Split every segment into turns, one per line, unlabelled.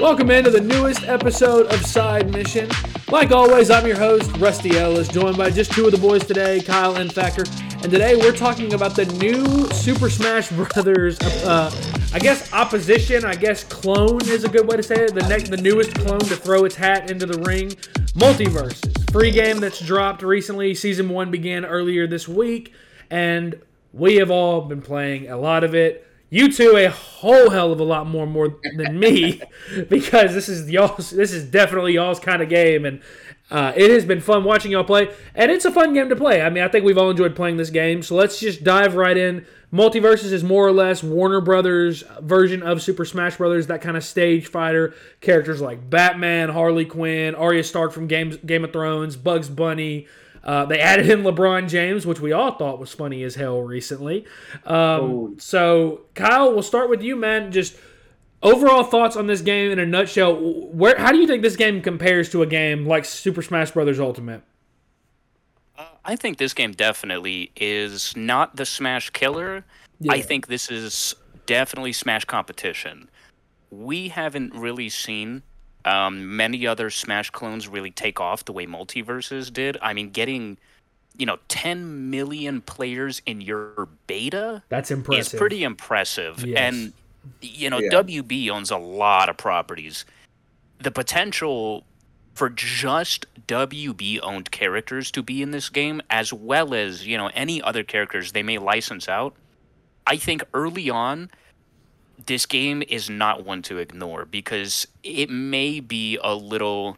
Welcome into the newest episode of Side Mission. Like always, I'm your host, Rusty Ellis, joined by just two of the boys today, Kyle and Thacker. And today we're talking about the new Super Smash Brothers, uh, I guess opposition, I guess clone is a good way to say it. The next, the newest clone to throw its hat into the ring, MultiVersus. free game that's dropped recently. Season one began earlier this week, and we have all been playing a lot of it you two a whole hell of a lot more more than me because this is y'all's this is definitely y'all's kind of game and uh, it has been fun watching y'all play and it's a fun game to play. I mean i think we've all enjoyed playing this game so let's just dive right in. MultiVersus is more or less warner brothers version of super smash brothers that kind of stage fighter characters like batman harley quinn arya stark from game, game of thrones bugs bunny uh, they added in LeBron James, which we all thought was funny as hell recently. Um, oh. So, Kyle, we'll start with you, man. Just overall thoughts on this game in a nutshell. Where, how do you think this game compares to a game like Super Smash Bros. Ultimate?
Uh, I think this game definitely is not the Smash killer. Yeah. I think this is definitely Smash competition. We haven't really seen um, many other Smash clones really take off the way MultiVersus did. I mean, getting you know 10 million players in your beta
that's impressive
is pretty impressive yes. and you know yeah. wb owns a lot of properties the potential for just wb owned characters to be in this game as well as you know any other characters they may license out i think early on this game is not one to ignore because it may be a little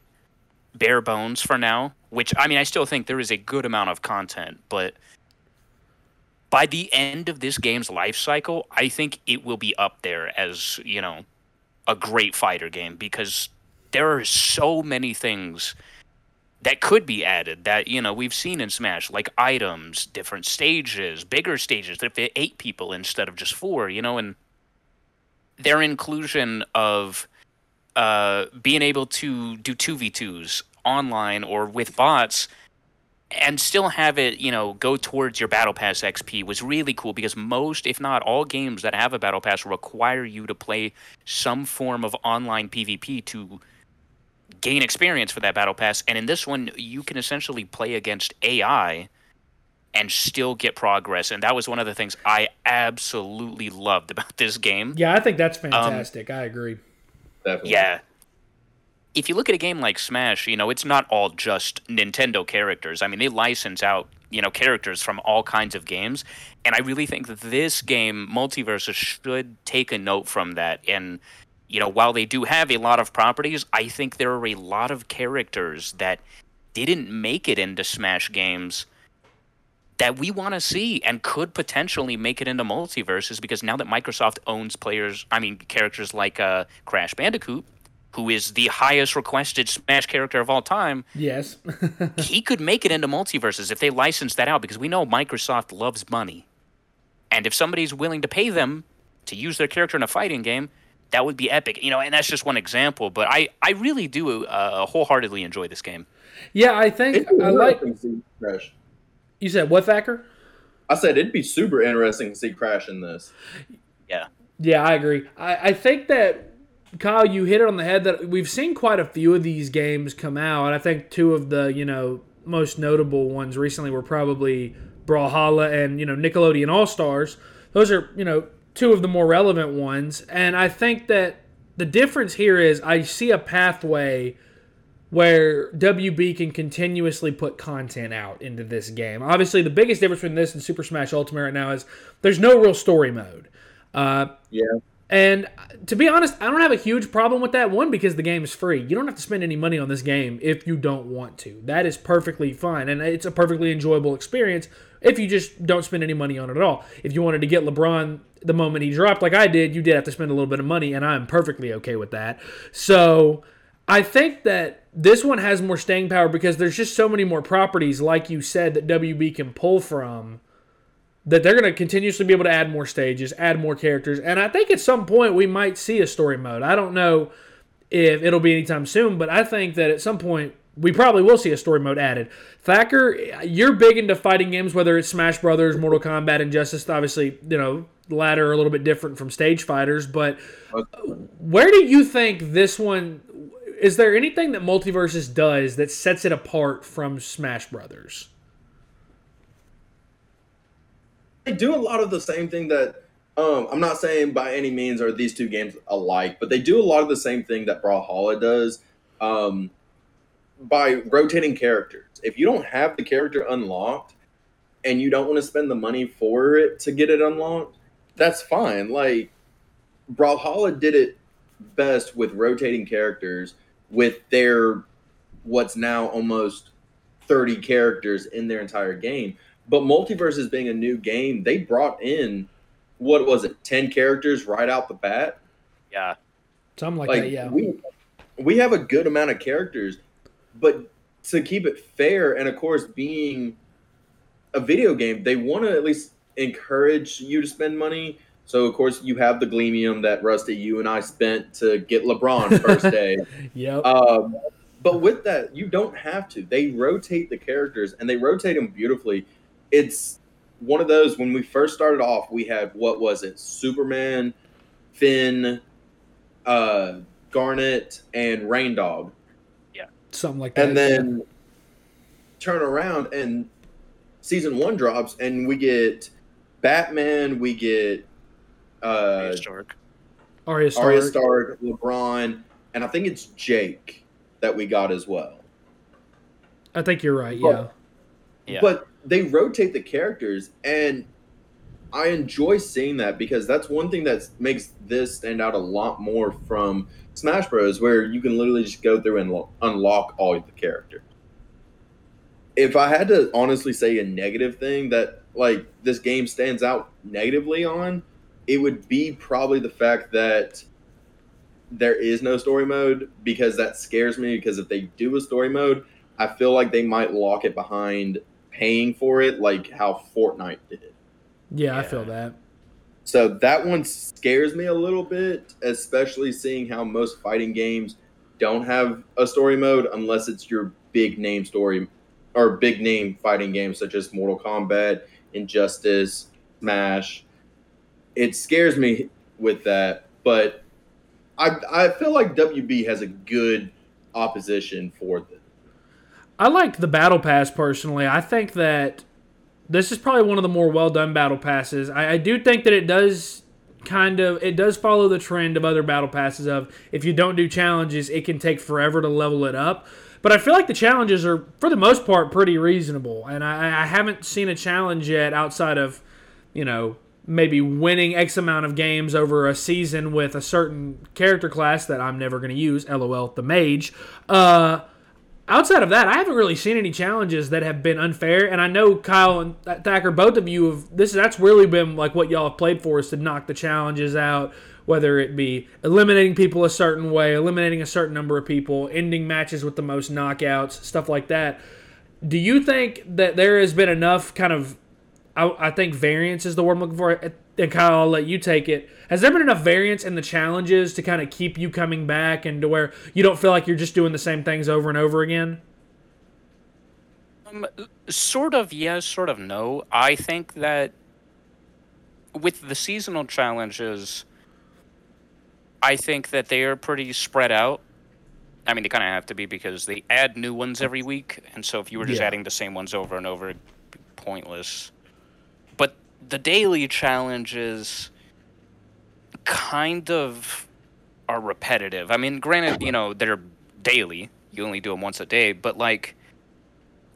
bare bones for now, which I mean, I still think there is a good amount of content, but by the end of this game's life cycle, I think it will be up there as, you know, a great fighter game because there are so many things that could be added that you know we've seen in smash like items different stages bigger stages that fit eight people instead of just four you know and their inclusion of uh, being able to do 2v2s online or with bots and still have it, you know, go towards your battle pass XP was really cool because most, if not all games that have a battle pass require you to play some form of online PvP to gain experience for that battle pass. And in this one, you can essentially play against AI and still get progress. And that was one of the things I absolutely loved about this game.
Yeah, I think that's um, fantastic. Um, I agree.
Definitely. Yeah. If you look at a game like Smash, you know, it's not all just Nintendo characters. I mean, they license out, you know, characters from all kinds of games. And I really think that this game, MultiVersus, should take a note from that. And, you know, while they do have a lot of properties, I think there are a lot of characters that didn't make it into Smash games that we want to see and could potentially make it into MultiVersus because now that Microsoft owns players, I mean characters like uh, Crash Bandicoot, who is the highest requested Smash character of all time.
Yes.
he could make it into MultiVersus if they license that out because we know Microsoft loves money. And if somebody's willing to pay them to use their character in a fighting game, that would be epic. You know, and that's just one example, but I I really do uh, wholeheartedly enjoy this game.
Yeah, I think I like Crash. You said what, Thacker?
I said it'd be super interesting to see Crash in this.
Yeah.
Yeah, I agree. I, I think that Kyle, you hit it on the head that we've seen quite a few of these games come out. I think two of the, you know, most notable ones recently were probably Brawlhalla and, you know, Nickelodeon All Stars. Those are, you know, two of the more relevant ones. And I think that the difference here is I see a pathway where WB can continuously put content out into this game. Obviously, the biggest difference between this and Super Smash Ultimate right now is there's no real story mode. Uh,
yeah.
And to be honest, I don't have a huge problem with that. One, because the game is free. You don't have to spend any money on this game if you don't want to. That is perfectly fine. And it's a perfectly enjoyable experience if you just don't spend any money on it at all. If you wanted to get LeBron the moment he dropped, like I did, you did have to spend a little bit of money, and I'm perfectly okay with that. So I think that this one has more staying power because there's just so many more properties, like you said, that WB can pull from. That they're going to continuously be able to add more stages, add more characters, and I think at some point we might see a story mode. I don't know if it'll be anytime soon, but I think that at some point we probably will see a story mode added. Thacker, you're big into fighting games, whether it's Smash Brothers, Mortal Kombat, Injustice. Obviously, you know ladder a little bit different from stage fighters. But where do you think this one? Is there anything that MultiVersus does that sets it apart from Smash Brothers?
They do a lot of the same thing that um, I'm not saying by any means are these two games alike, but they do a lot of the same thing that Brawlhalla does um, by rotating characters. If you don't have the character unlocked and you don't want to spend the money for it to get it unlocked, that's fine. Like Brawlhalla did it best with rotating characters with their what's now almost 30 characters in their entire game. But MultiVersus being a new game, they brought in what was it, 10 characters right out the bat?
Yeah.
Something like, like that, yeah.
We, we have a good amount of characters, but to keep it fair, and of course, being a video game, they want to at least encourage you to spend money. So of course you have the Gleamium that Rusty, you and I spent to get LeBron first day.
yep.
Um, but with that, you don't have to. They rotate the characters and they rotate them beautifully. It's one of those when we first started off, we had what was it? Superman, Finn, uh, Garnet, and Reindog.
Yeah,
something like that.
And then turn around and season one drops, and we get Batman, we get uh, Arya
Stark,
Arya Stark.
Arya Stark, LeBron, and I think it's Jake that we got as well.
I think you're right. But, yeah.
Yeah.
But they rotate the characters, and I enjoy seeing that because that's one thing that makes this stand out a lot more from Smash Bros, where you can literally just go through and lo- unlock all the characters. If I had to honestly say a negative thing that like this game stands out negatively on, it would be probably the fact that there is no story mode because that scares me because if they do a story mode, I feel like they might lock it behind paying for it like how Fortnite did.
Yeah, yeah, I feel that.
So that one scares me a little bit, especially seeing how most fighting games don't have a story mode unless it's your big name story or big name fighting games such as Mortal Kombat, Injustice, Smash. It scares me with that, but I I feel like WB has a good opposition for this.
I liked the battle pass personally. I think that this is probably one of the more well done battle passes. I, I, do think that it does kind of it does follow the trend of other battle passes of if you don't do challenges, it can take forever to level it up. But I feel like the challenges are for the most part pretty reasonable, and I, I haven't seen a challenge yet outside of you know maybe winning X amount of games over a season with a certain character class that I'm never going to use. LOL, the mage. Uh, outside of that, I haven't really seen any challenges that have been unfair. And I know Kyle and Thacker, both of you have this. That's really been like what y'all have played for is to knock the challenges out, whether it be eliminating people a certain way, eliminating a certain number of people, ending matches with the most knockouts, stuff like that. Do you think that there has been enough kind of I, I think variance is the word I'm looking for. And Kyle, I'll let you take it. Has there been enough variance in the challenges to kind of keep you coming back and to where you don't feel like you're just doing the same things over and over again?
Um, sort of yes, sort of no. I think that with the seasonal challenges, I think that they are pretty spread out. I mean, they kind of have to be because they add new ones every week, and so if you were just yeah. adding the same ones over and over, pointless the daily challenges kind of are repetitive. I mean, granted, you know, they're daily. You only do them once a day, but like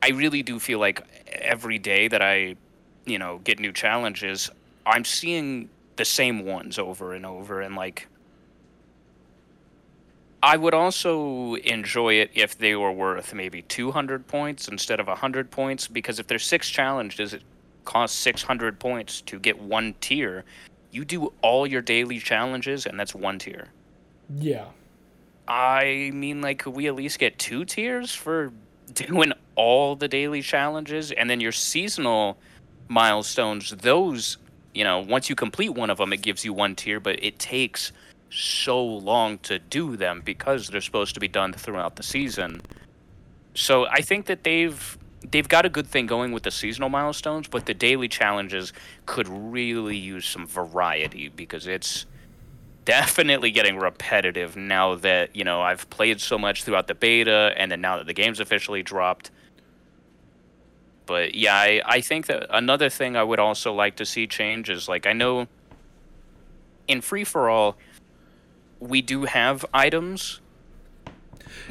I really do feel like every day that I, you know, get new challenges, I'm seeing the same ones over and over and like I would also enjoy it if they were worth maybe 200 points instead of 100 points because if there's six challenges, it costs 600 points to get one tier. You do all your daily challenges, and that's one tier.
Yeah.
I mean, like, could we at least get two tiers for doing all the daily challenges? And then your seasonal milestones, those, you know, once you complete one of them, it gives you one tier, but it takes so long to do them because they're supposed to be done throughout the season. So I think that they've they've got a good thing going with the seasonal milestones, but the daily challenges could really use some variety because it's definitely getting repetitive now that you know I've played so much throughout the beta, and then now that the game's officially dropped. But yeah, I, I think that another thing I would also like to see change is like I know in free for all we do have items.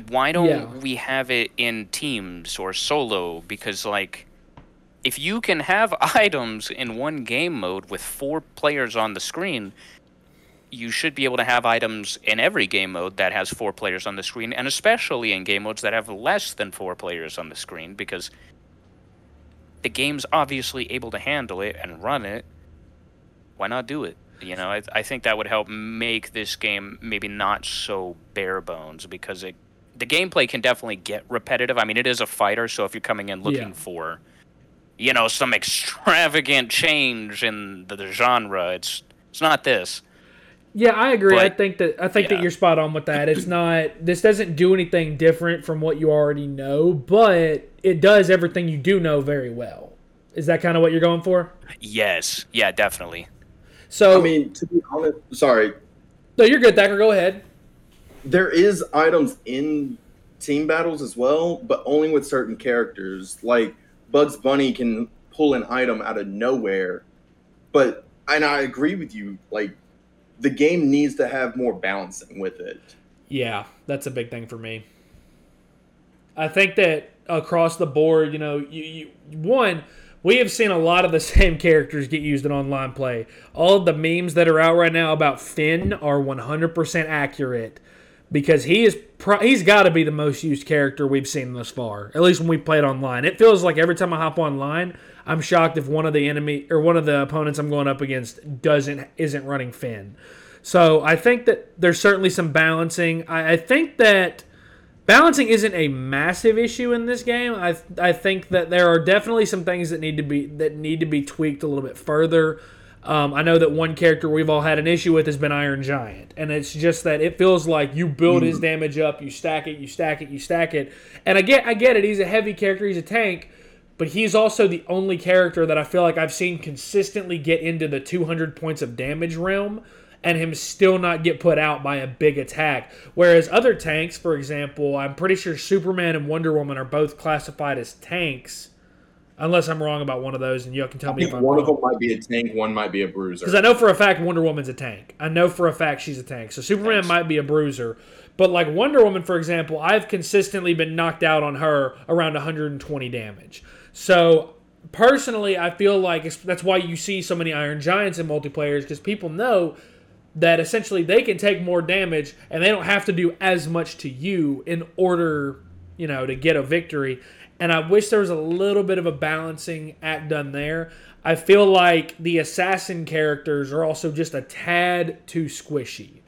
Why don't yeah. we have it in teams or solo? Because like if you can have items in one game mode with four players on the screen, you should be able to have items in every game mode that has four players on the screen, and especially in game modes that have less than four players on the screen, because the game's obviously able to handle it and run it. Why not do it? You know, I, I think that would help make this game maybe not so bare bones because it the gameplay can definitely get repetitive. I mean, it is a fighter, so if you're coming in looking yeah. for, you know, some extravagant change in the, the genre, it's it's not this.
Yeah, I agree. But, I think that I think yeah. that you're spot on with that. It's not this doesn't do anything different from what you already know, but it does everything you do know very well. Is that kind of what you're going for?
Yes. Yeah, definitely.
So I mean, to be honest, sorry.
No, you're good, Thacker. Go ahead.
There is items in team battles as well, but only with certain characters. Like Bugs Bunny can pull an item out of nowhere, but and I agree with you. Like the game needs to have more balancing with it.
Yeah, that's a big thing for me. I think that across the board, you know, you, you one we have seen a lot of the same characters get used in online play. All of the memes that are out right now about Finn are 100% accurate because he is pro- he's got to be the most used character we've seen thus far. At least when we played online, it feels like every time I hop online, I'm shocked if one of the enemy or one of the opponents I'm going up against doesn't isn't running Finn. So I think that there's certainly some balancing. I, I think that balancing isn't a massive issue in this game. I I think that there are definitely some things that need to be that need to be tweaked a little bit further. Um, I know that one character we've all had an issue with has been Iron Giant, and it's just that it feels like you build his mm. damage up, you stack it, you stack it, you stack it, and I get I get it. He's a heavy character, he's a tank, but he's also the only character that I feel like I've seen consistently get into the 200 points of damage realm and him still not get put out by a big attack. Whereas other tanks, for example, I'm pretty sure Superman and Wonder Woman are both classified as tanks. Unless I'm wrong about one of those, and you can tell me if I'm
one
wrong.
of them might be a tank, one might be a bruiser.
Because I know for a fact Wonder Woman's a tank. I know for a fact she's a tank. So Superman Thanks. might be a bruiser. But like Wonder Woman, for example, I've consistently been knocked out on her around 120 damage. So personally, I feel like that's why you see so many Iron Giants in multiplayers because people know that essentially they can take more damage and they don't have to do as much to you in order, you know, to get a victory. And I wish there was a little bit of a balancing act done there. I feel like the assassin characters are also just a tad too squishy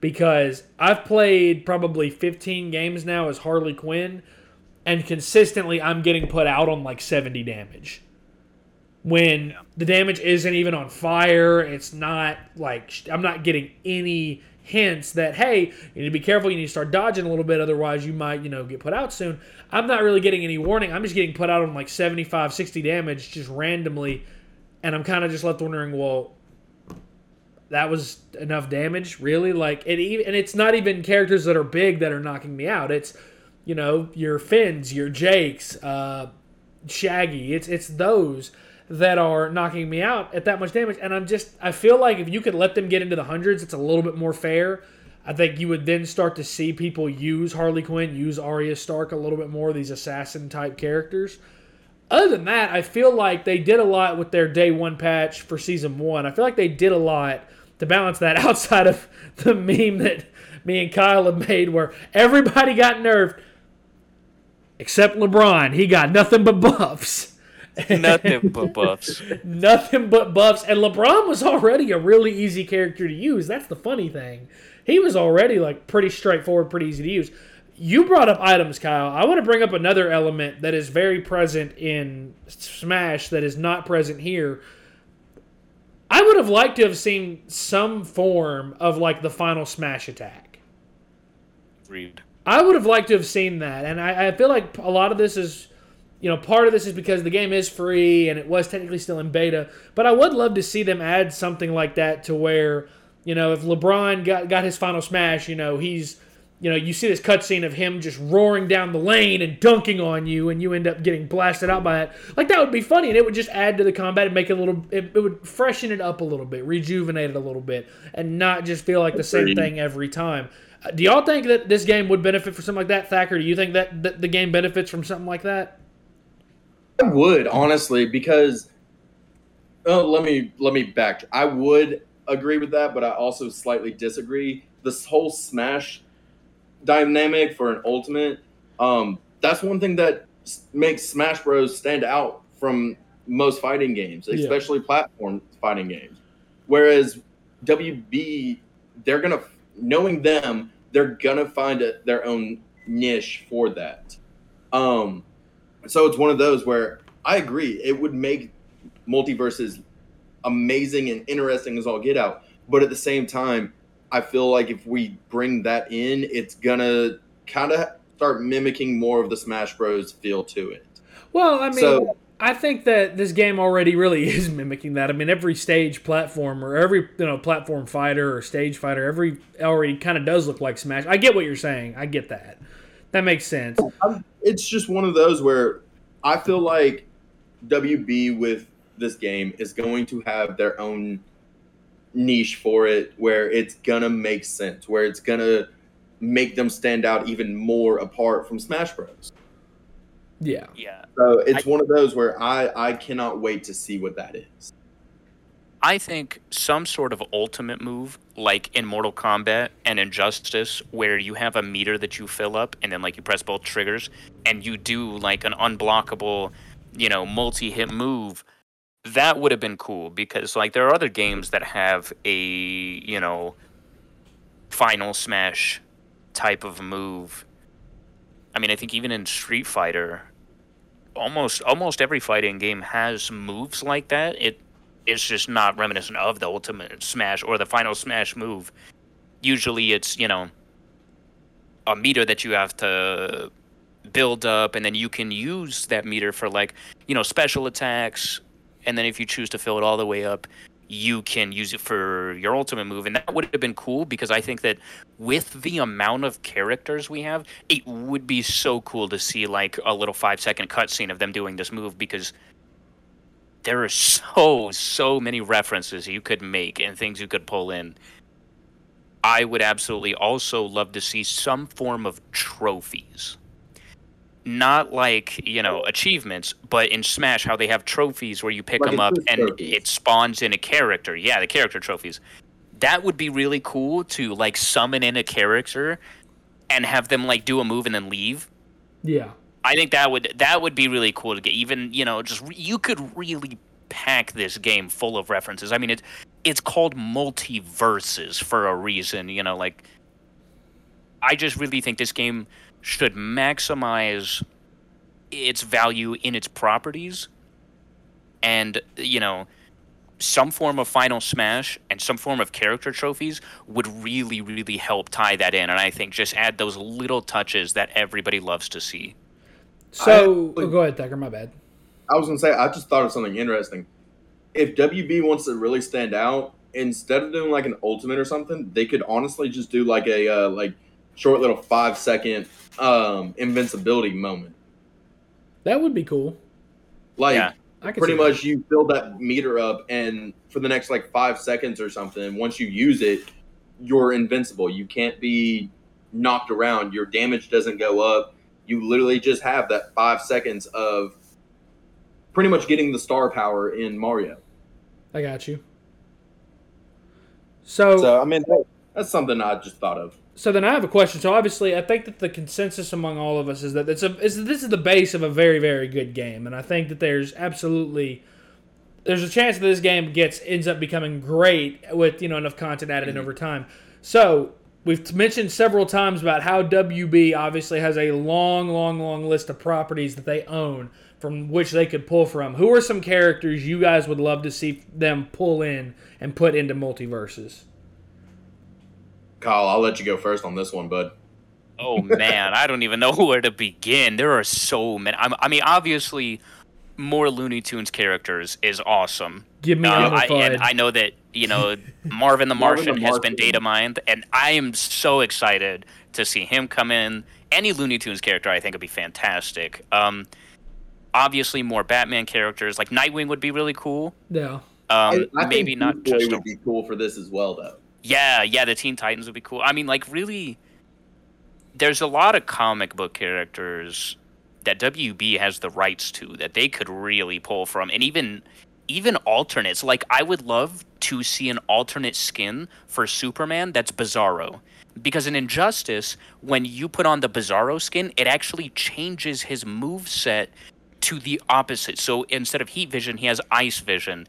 because I've played probably 15 games now as Harley Quinn and consistently I'm getting put out on like 70 damage. When the damage isn't even on fire, it's not like I'm not getting any hints that hey, you need to be careful, you need to start dodging a little bit otherwise you might, you know, get put out soon. I'm not really getting any warning. I'm just getting put out on like 75, 60 damage just randomly and I'm kind of just left wondering, well, that was enough damage, really? Like it and it's not even characters that are big that are knocking me out. It's you know, your Finns, your Jakes, uh, Shaggy. It's it's those that are knocking me out at that much damage. And I'm just I feel like if you could let them get into the hundreds, it's a little bit more fair. I think you would then start to see people use Harley Quinn, use Arya Stark a little bit more, these assassin type characters. Other than that, I feel like they did a lot with their day one patch for season one. I feel like they did a lot to balance that outside of the meme that me and Kyle have made where everybody got nerfed except LeBron. He got nothing but buffs.
nothing but buffs.
nothing but buffs. And LeBron was already a really easy character to use. That's the funny thing. He was already like pretty straightforward, pretty easy to use. You brought up items, Kyle. I want to bring up another element that is very present in Smash that is not present here. I would have liked to have seen some form of like the final Smash attack.
Read.
I would have liked to have seen that, and I, I feel like a lot of this is you know, part of this is because the game is free and it was technically still in beta. But I would love to see them add something like that to where, you know, if LeBron got got his final smash, you know, he's you know, you see this cutscene of him just roaring down the lane and dunking on you, and you end up getting blasted out by it. Like that would be funny, and it would just add to the combat and make it a little. It, it would freshen it up a little bit, rejuvenate it a little bit, and not just feel like the same thing every time. Uh, do y'all think that this game would benefit from something like that, Thacker? Do you think that, that the game benefits from something like that?
I would honestly, because oh, let me let me back. I would agree with that, but I also slightly disagree. This whole Smash dynamic for an ultimate, um, that's one thing that makes Smash Bros stand out from most fighting games, especially yeah. platform fighting games. Whereas WB, they're gonna knowing them, they're gonna find a, their own niche for that. Um, so it's one of those where I agree it would make MultiVersus amazing and interesting as all get out, but at the same time, I feel like if we bring that in, it's gonna kind of start mimicking more of the Smash Bros. feel to it.
Well, I mean, so, I think that this game already really is mimicking that. I mean, every stage platform or every you know platform fighter or stage fighter, every already kind of does look like Smash. I get what you're saying. I get that. That makes sense.
It's just one of those where I feel like WB with this game is going to have their own niche for it where it's gonna make sense, where it's gonna make them stand out even more apart from Smash Bros.
Yeah.
Yeah.
So it's I, one of those where I I cannot wait to see what that is.
I think some sort of ultimate move, like in Mortal Kombat and Injustice, where you have a meter that you fill up and then like you press both triggers and you do like an unblockable, you know, multi-hit move that would have been cool because like there are other games that have a you know final smash type of move. I mean i think even in street fighter almost almost every fighting game has moves like that. It it's just not reminiscent of the ultimate smash or the final smash move usually it's you know a meter that you have to build up and then you can use that meter for like you know special attacks and then if you choose to fill it all the way up, you can use it for your ultimate move. And that would have been cool because I think that with the amount of characters we have, it would be so cool to see like a little five second cutscene of them doing this move because there are so, so many references you could make and things you could pull in. I would absolutely also love to see some form of trophies not like you know achievements, but in Smash, how they have trophies where you pick like them up and trophies. it spawns in a character. Yeah, the character trophies. That would be really cool to like summon in a character and have them like do a move and then leave.
Yeah,
I think that would that would be really cool to get. Even you know, just you could really pack this game full of references. I mean, it it's called MultiVersus for a reason. You know, like I just really think this game should maximize its value in its properties and you know some form of final smash and some form of character trophies would really really help tie that in and i think just add those little touches that everybody loves to see
so I, oh, go ahead Thacker, my bad
i was going to say i just thought of something interesting if wb wants to really stand out instead of doing like an ultimate or something they could honestly just do like a uh, like short little five second um, invincibility moment.
That would be cool.
Like yeah, pretty much you fill that meter up and for the next like five seconds or something, once you use it, you're invincible. You can't be knocked around. Your damage doesn't go up. You literally just have that five seconds of pretty much getting the star power in Mario.
I got you. So,
so I mean, that's something I just thought of
so then I have a question. So obviously, I think that the consensus among all of us is that it's a is this is the base of a very very good game, and I think that there's absolutely there's a chance that this game gets ends up becoming great with you know enough content added mm-hmm. in over time. So we've mentioned several times about how WB obviously has a long, long, long list of properties that they own from which they could pull from. Who are some characters you guys would love to see them pull in and put into MultiVersus?
Kyle, I'll let you go first on this one, bud.
oh man, I don't even know where to begin. There are so many. I, I mean, obviously, more Looney Tunes characters is awesome.
Give me um,
I, and I know that you know Marvin the Martian Marvin the has Martian. been data mined, and I am so excited to see him come in. Any Looney Tunes character, I think, would be fantastic. Um, obviously, more Batman characters like Nightwing would be really cool.
Yeah.
Um, I, I maybe not
just would be cool for this as well, though.
Yeah, yeah, the Teen Titans would be cool. I mean, like really, there's a lot of comic book characters that WB has the rights to that they could really pull from, and even even alternates. Like I would love to see an alternate skin for Superman that's Bizarro. Because in Injustice, when you put on the Bizarro skin, it actually changes his move set to the opposite. So instead of heat vision, he has ice vision.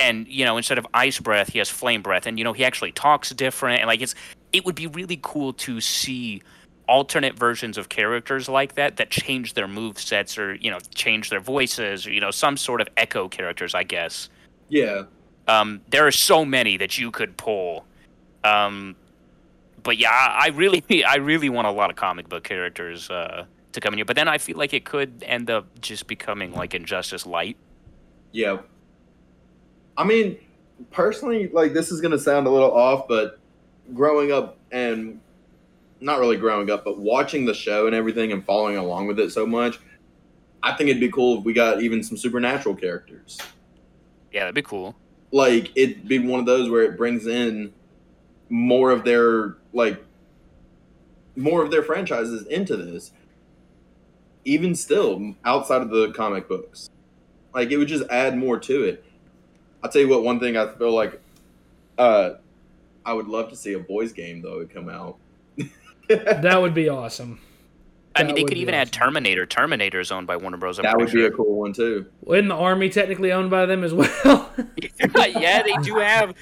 And you know, instead of ice breath, he has flame breath. And you know, he actually talks different. And like it's it would be really cool to see alternate versions of characters like that that change their move sets or you know change their voices or you know some sort of echo characters i guess.
Yeah.
Um, there are so many that you could pull. Um, but yeah i really i really want a lot of comic book characters uh, to come in here. But then i feel like it could end up just becoming like injustice light.
Yeah. I mean personally like this is going to sound a little off but growing up and not really growing up, but watching the show and everything and following along with it so much, I think it'd be cool if we got even some supernatural characters.
Yeah, that'd be cool.
Like it'd be one of those where it brings in more of their like more of their franchises into this. Even still, outside of the comic books. Like it would just add more to it. I'll tell you what, one thing I feel like uh I would love to see a boys game though come out
that would be awesome.
I mean, they could even awesome. add Terminator. Terminator is owned by Warner Bros.
I'm that would sure. be a cool one too.
Isn't the Army technically owned by them as well?
yeah, they do have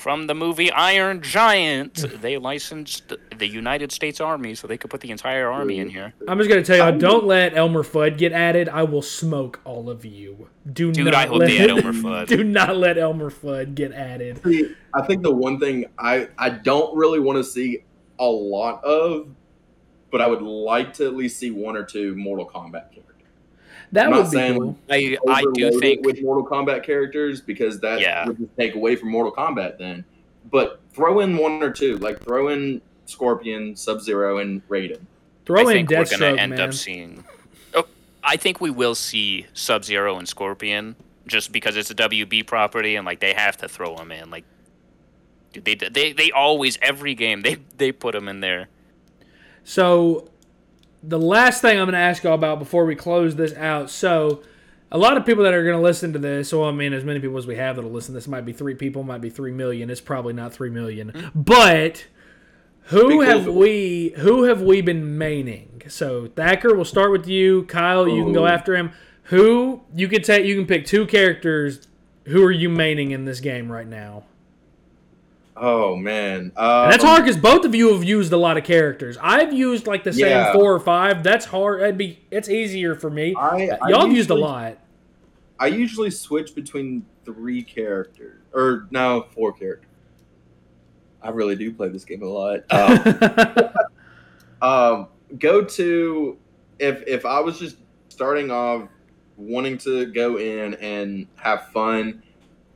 from the movie Iron Giant. They licensed the United States Army, so they could put the entire army in here.
I'm just gonna tell you, don't let Elmer Fudd get added. I will smoke all of you. Do
Dude,
not
I hope
let,
they add Elmer Fudd.
Do not let Elmer Fudd get added.
See, I think the one thing I I don't really want to see a lot of, but I would like to at least see one or two Mortal Kombat characters.
That I'm would be cool.
I, I do think
with Mortal Kombat characters because that yeah. would just take away from Mortal Kombat then. But throw in one or two, like throw in Scorpion, Sub Zero, and Raiden.
Throw
I
in
think we're gonna end
man.
up seeing. Oh, I think we will see Sub Zero and Scorpion just because it's a WB property and like they have to throw them in. Like Dude, they they they always every game they they put them in there.
So, the last thing I'm going to ask y'all about before we close this out. So, a lot of people that are going to listen to this, well, I mean, as many people as we have that'll listen this, might be three people, might be three million. It's probably not three million, mm-hmm. but who have we who have we been maining? So Thacker, we'll start with you. Kyle, you can go after him. Who you can take? You can pick two characters. Who are you maining in this game right now?
Oh man, um,
that's hard because both of you have used a lot of characters. I've used like the same yeah. four or five. That's hard. It'd be it's easier for me. I, I Y'all have used a lot.
I usually switch between three characters, or no, four characters. I really do play this game a lot. Um, um, go to if if I was just starting off wanting to go in and have fun,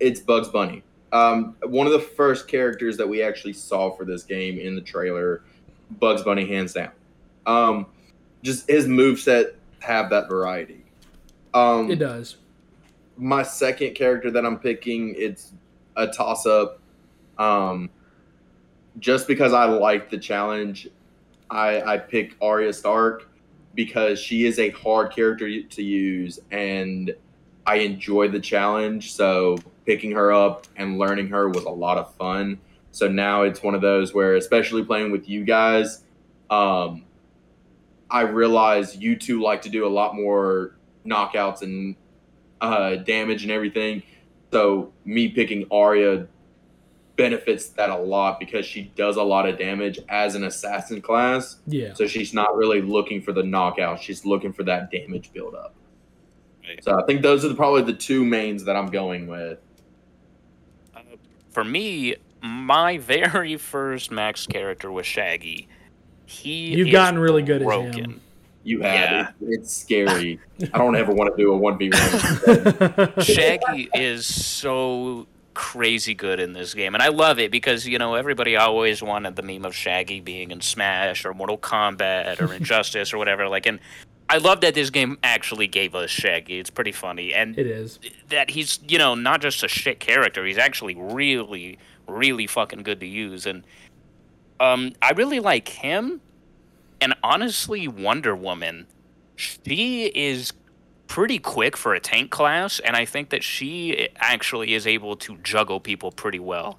it's Bugs Bunny. Um, one of the first characters that we actually saw for this game in the trailer, Bugs Bunny, hands down. Um, just his move set have that variety. Um,
it does.
My second character that I'm picking, it's a toss up. Um, just because I like the challenge, I, I pick Arya Stark because she is a hard character to use and I enjoy the challenge. So picking her up and learning her was a lot of fun. So now it's one of those where, especially playing with you guys, um, I realize you two like to do a lot more knockouts and uh, damage and everything. So me picking Arya benefits that a lot because she does a lot of damage as an assassin class.
Yeah.
So she's not really looking for the knockout; she's looking for that damage build up. Right. So I think those are the, probably the two mains that I'm going with
for me, my very first Max character was Shaggy. He
you've gotten really good
broken.
as him.
You have. Yeah. It, it's scary. I don't ever want to do a one v one.
Shaggy is so crazy good in this game, and I love it because you know everybody always wanted the meme of Shaggy being in Smash or Mortal Kombat or Injustice or whatever. Like, and I love that this game actually gave us Shaggy. It's pretty funny, and
it is
that he's you know not just a shit character. He's actually really, really fucking good to use, and um, I really like him. And honestly, Wonder Woman, she is pretty quick for a tank class, and I think that she actually is able to juggle people pretty well.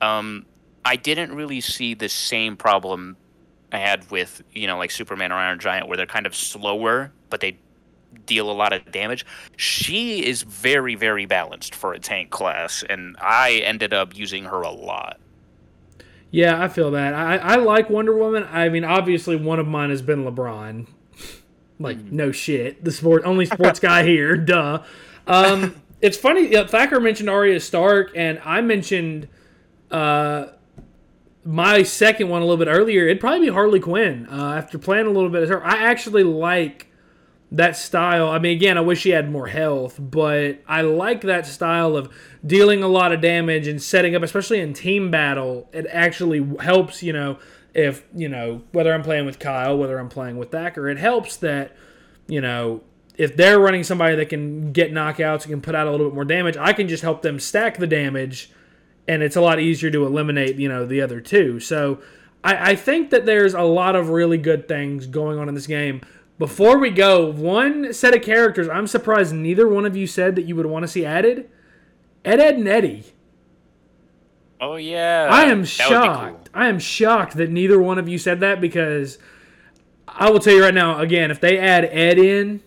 Um, I didn't really see the same problem I had with you know like Superman or Iron Giant, where they're kind of slower, but they deal a lot of damage. She is very very balanced for a tank class, and I ended up using her a lot.
Yeah, I feel that. I, I like Wonder Woman. I mean, obviously, one of mine has been LeBron. like, mm-hmm. no shit. The sport only sports guy here. Duh. Um, it's funny. Thacker mentioned Arya Stark, and I mentioned uh, my second one a little bit earlier, it'd probably be Harley Quinn. Uh, after playing a little bit of her, I actually like that style. I mean, again, I wish she had more health, but I like that style of dealing a lot of damage and setting up, especially in team battle. It actually helps, you know, if, you know, whether I'm playing with Kyle, whether I'm playing with Thacker, it helps that, you know, if they're running somebody that can get knockouts and can put out a little bit more damage, I can just help them stack the damage and it's a lot easier to eliminate, you know, the other two. So I, I think that there's a lot of really good things going on in this game. Before we go, one set of characters I'm surprised neither one of you said that you would want to see added. Ed, Edd, and Eddy.
Oh yeah.
I am shocked. Cool. I am shocked that neither one of you said that because I will tell you right now. Again, if they add Ed in,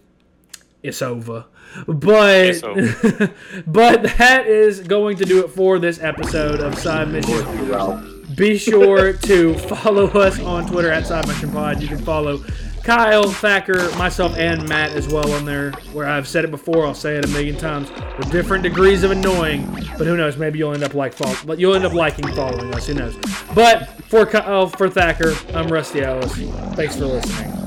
it's over. But but that is going to do it for this episode of Side Mission. Be sure to follow us on Twitter at Side Mission Pod. You can follow Kyle, Thacker, myself, and Matt as well on there. Where I've said it before, I'll say it a million times with different degrees of annoying. But who knows? Maybe you'll end up like but you'll end up liking following us. Who knows? But for Kyle, for Thacker, I'm Rusty Ellis. Thanks for listening.